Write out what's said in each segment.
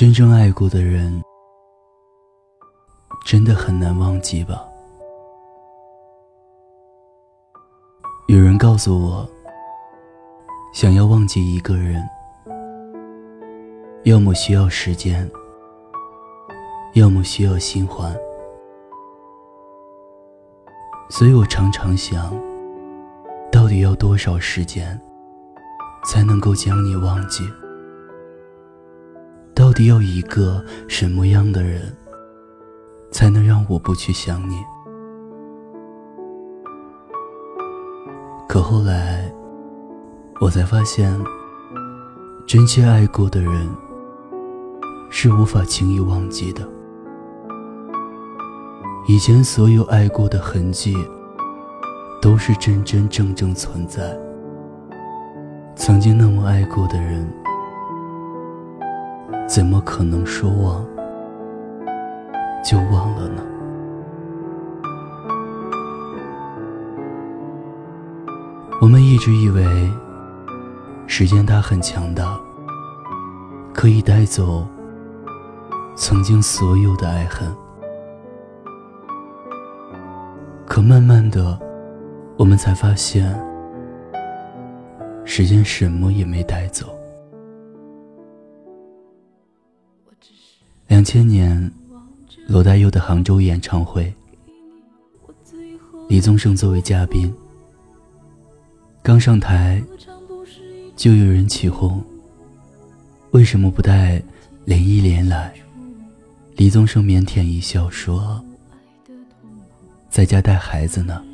真正爱过的人，真的很难忘记吧？有人告诉我，想要忘记一个人，要么需要时间，要么需要新欢。所以我常常想，到底要多少时间，才能够将你忘记？到底要一个什么样的人，才能让我不去想你？可后来，我才发现，真切爱过的人，是无法轻易忘记的。以前所有爱过的痕迹，都是真真正正存在。曾经那么爱过的人。怎么可能说忘就忘了呢？我们一直以为时间它很强大，可以带走曾经所有的爱恨。可慢慢的，我们才发现，时间什么也没带走。两千年，罗大佑的杭州演唱会，李宗盛作为嘉宾，刚上台，就有人起哄：“为什么不带林忆莲来？”李宗盛腼腆一笑说：“在家带孩子呢。”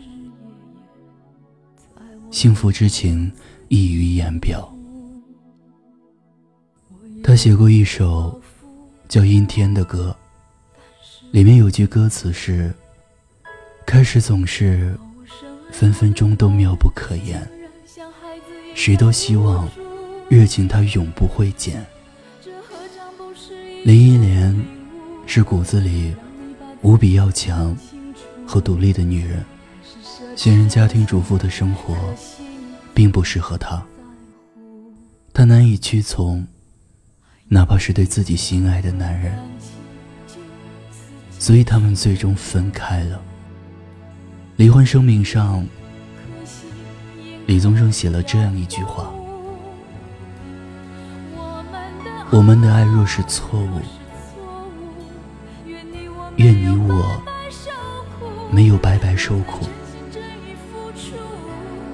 幸福之情溢于言表。他写过一首。叫阴天的歌，里面有句歌词是：“开始总是分分钟都妙不可言，谁都希望热情它永不会减。”林忆莲是骨子里无比要强和独立的女人，现任家庭主妇的生活并不适合她，她难以屈从。哪怕是对自己心爱的男人，所以他们最终分开了。离婚声明上，李宗盛写了这样一句话：“我们的爱若是错误，愿你我没有白白受苦。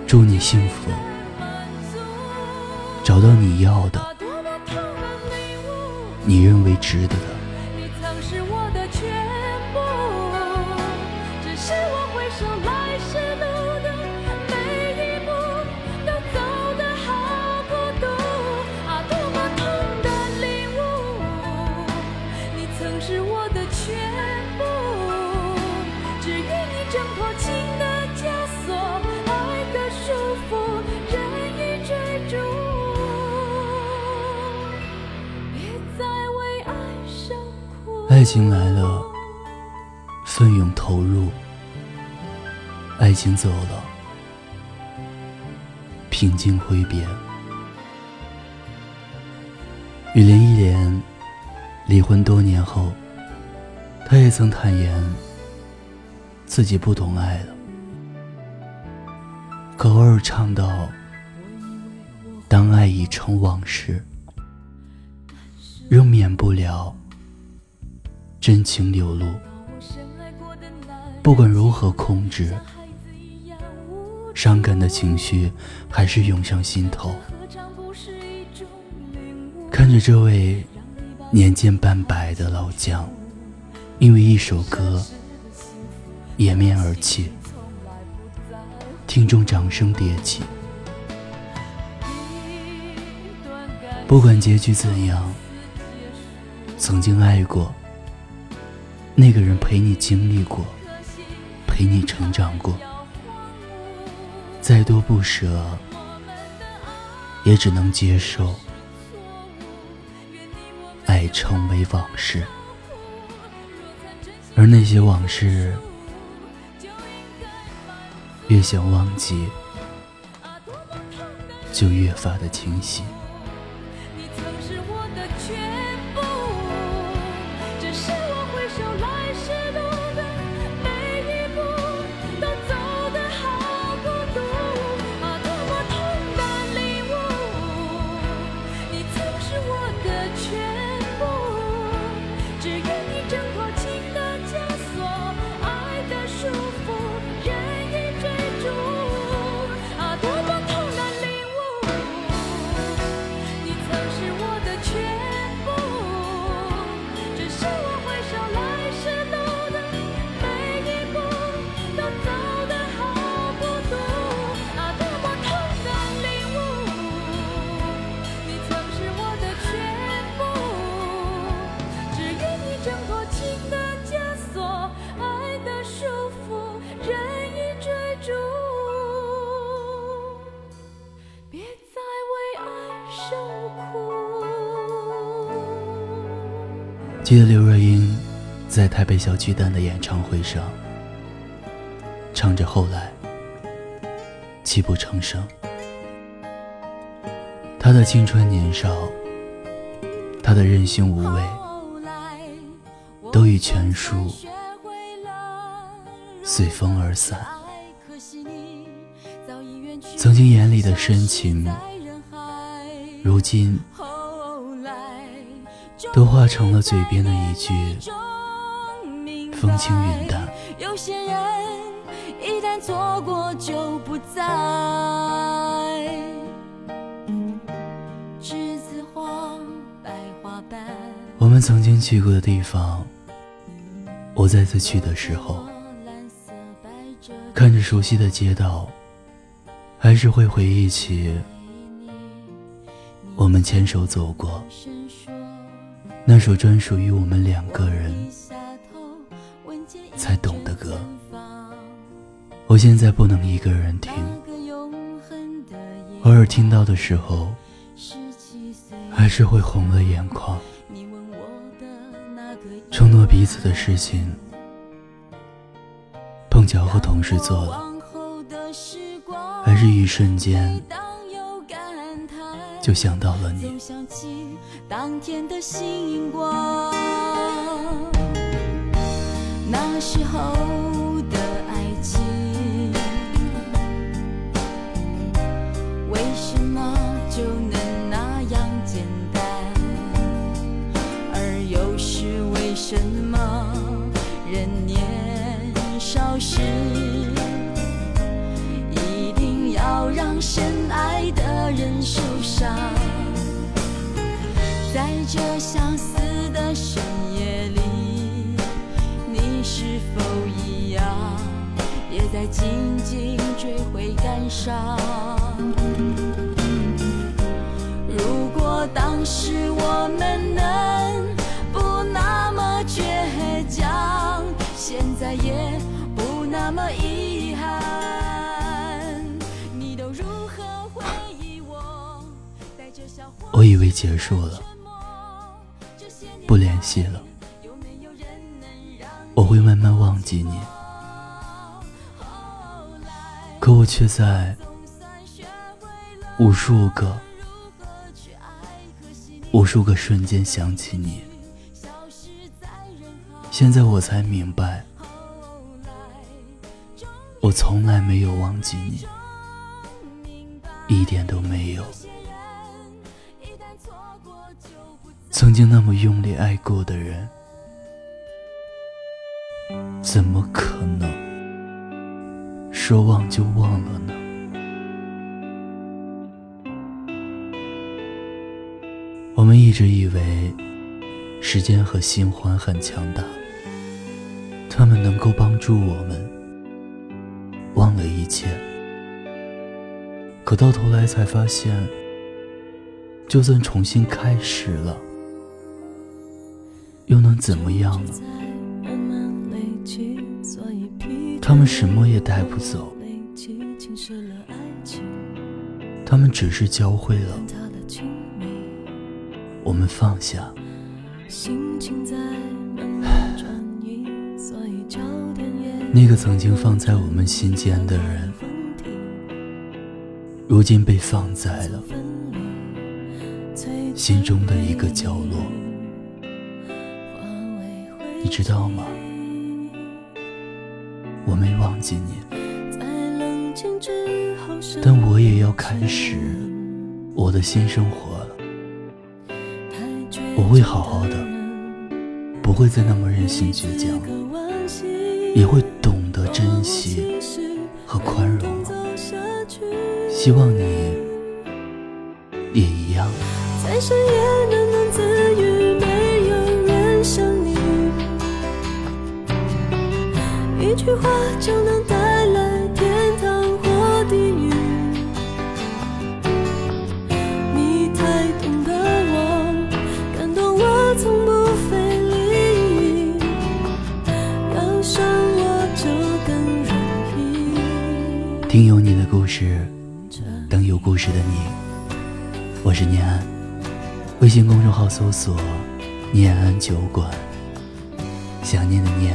祝你幸福，找到你要的。”你认为值得的。情来了，奋勇投入；爱情走了，平静挥别。与林忆莲离婚多年后，他也曾坦言自己不懂爱了，可偶尔唱到：“当爱已成往事，仍免不了。”真情流露，不管如何控制，伤感的情绪还是涌上心头。看着这位年近半百的老将，因为一首歌掩面而泣，听众掌声迭起。不管结局怎样，曾经爱过。那个人陪你经历过，陪你成长过，再多不舍，也只能接受。爱成为往事，而那些往事，越想忘记，就越发的清晰。记得刘若英在台北小巨蛋的演唱会上，唱着《后来》，泣不成声。她的青春年少，她的任性无畏，都已全数随风而散。曾经眼里的深情，如今。都化成了嘴边的一句风轻云淡。有些人一旦错过就不再。栀子花白花瓣。我们曾经去过的地方，我再次去的时候，看着熟悉的街道，还是会回忆起我们牵手走过。那首专属于我们两个人才懂的歌，我现在不能一个人听，偶尔听到的时候，还是会红了眼眶。承诺彼此的事情，碰巧和同事做了，还是一瞬间。就想到了你。想起当天的星光那时候的爱情，为什么就能那样简单？而又是为什么人年少时，一定要让深爱人受伤？在这相思的深夜里，你是否一样，也在静静追悔感伤？如果当时我们能不那么倔强，现在也我以为结束了。不联系了，我会慢慢忘记你。可我却在无数个、无数个瞬间想起你。现在我才明白，我从来没有忘记你，一点都没有。曾经那么用力爱过的人，怎么可能说忘就忘了呢？我们一直以为时间和新欢很强大，他们能够帮助我们忘了一切，可到头来才发现，就算重新开始了。又能怎么样呢？他们什么也带不走，他们只是教会了我们放下。那个曾经放在我们心间的人，如今被放在了心中的一个角落。你知道吗？我没忘记你，但我也要开始我的新生活了。我会好好的，不会再那么任性倔强，也会懂得珍惜和宽容。希望你也一样。句话就能带来天堂或地狱。你太懂得我，感动我从不费力。要伤我就更容易。听有你的故事，等有故事的你。我是念安。微信公众号搜索“念安酒馆”，想念的念，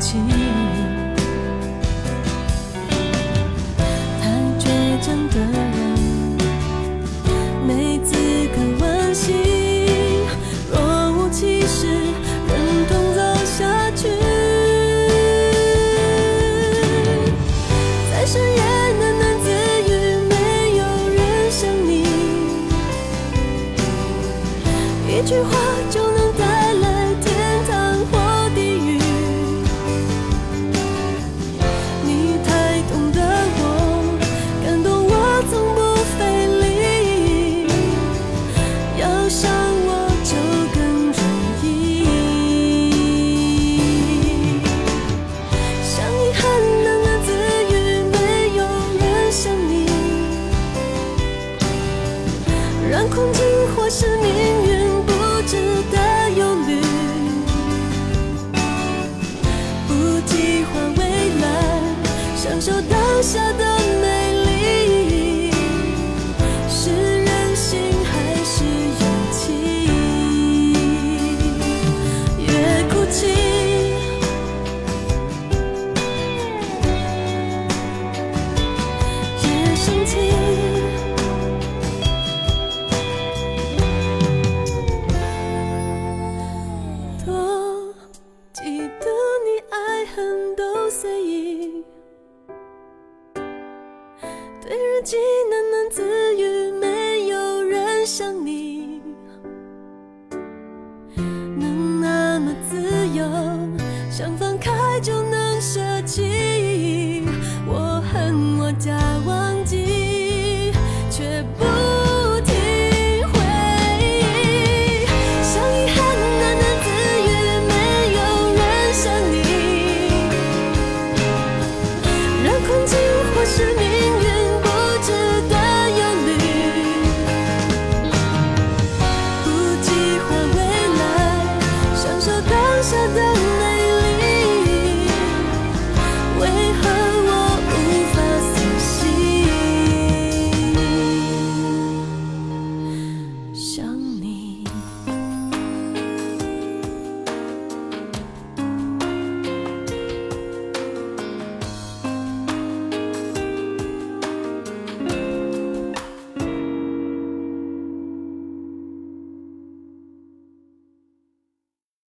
太倔强的 ใจ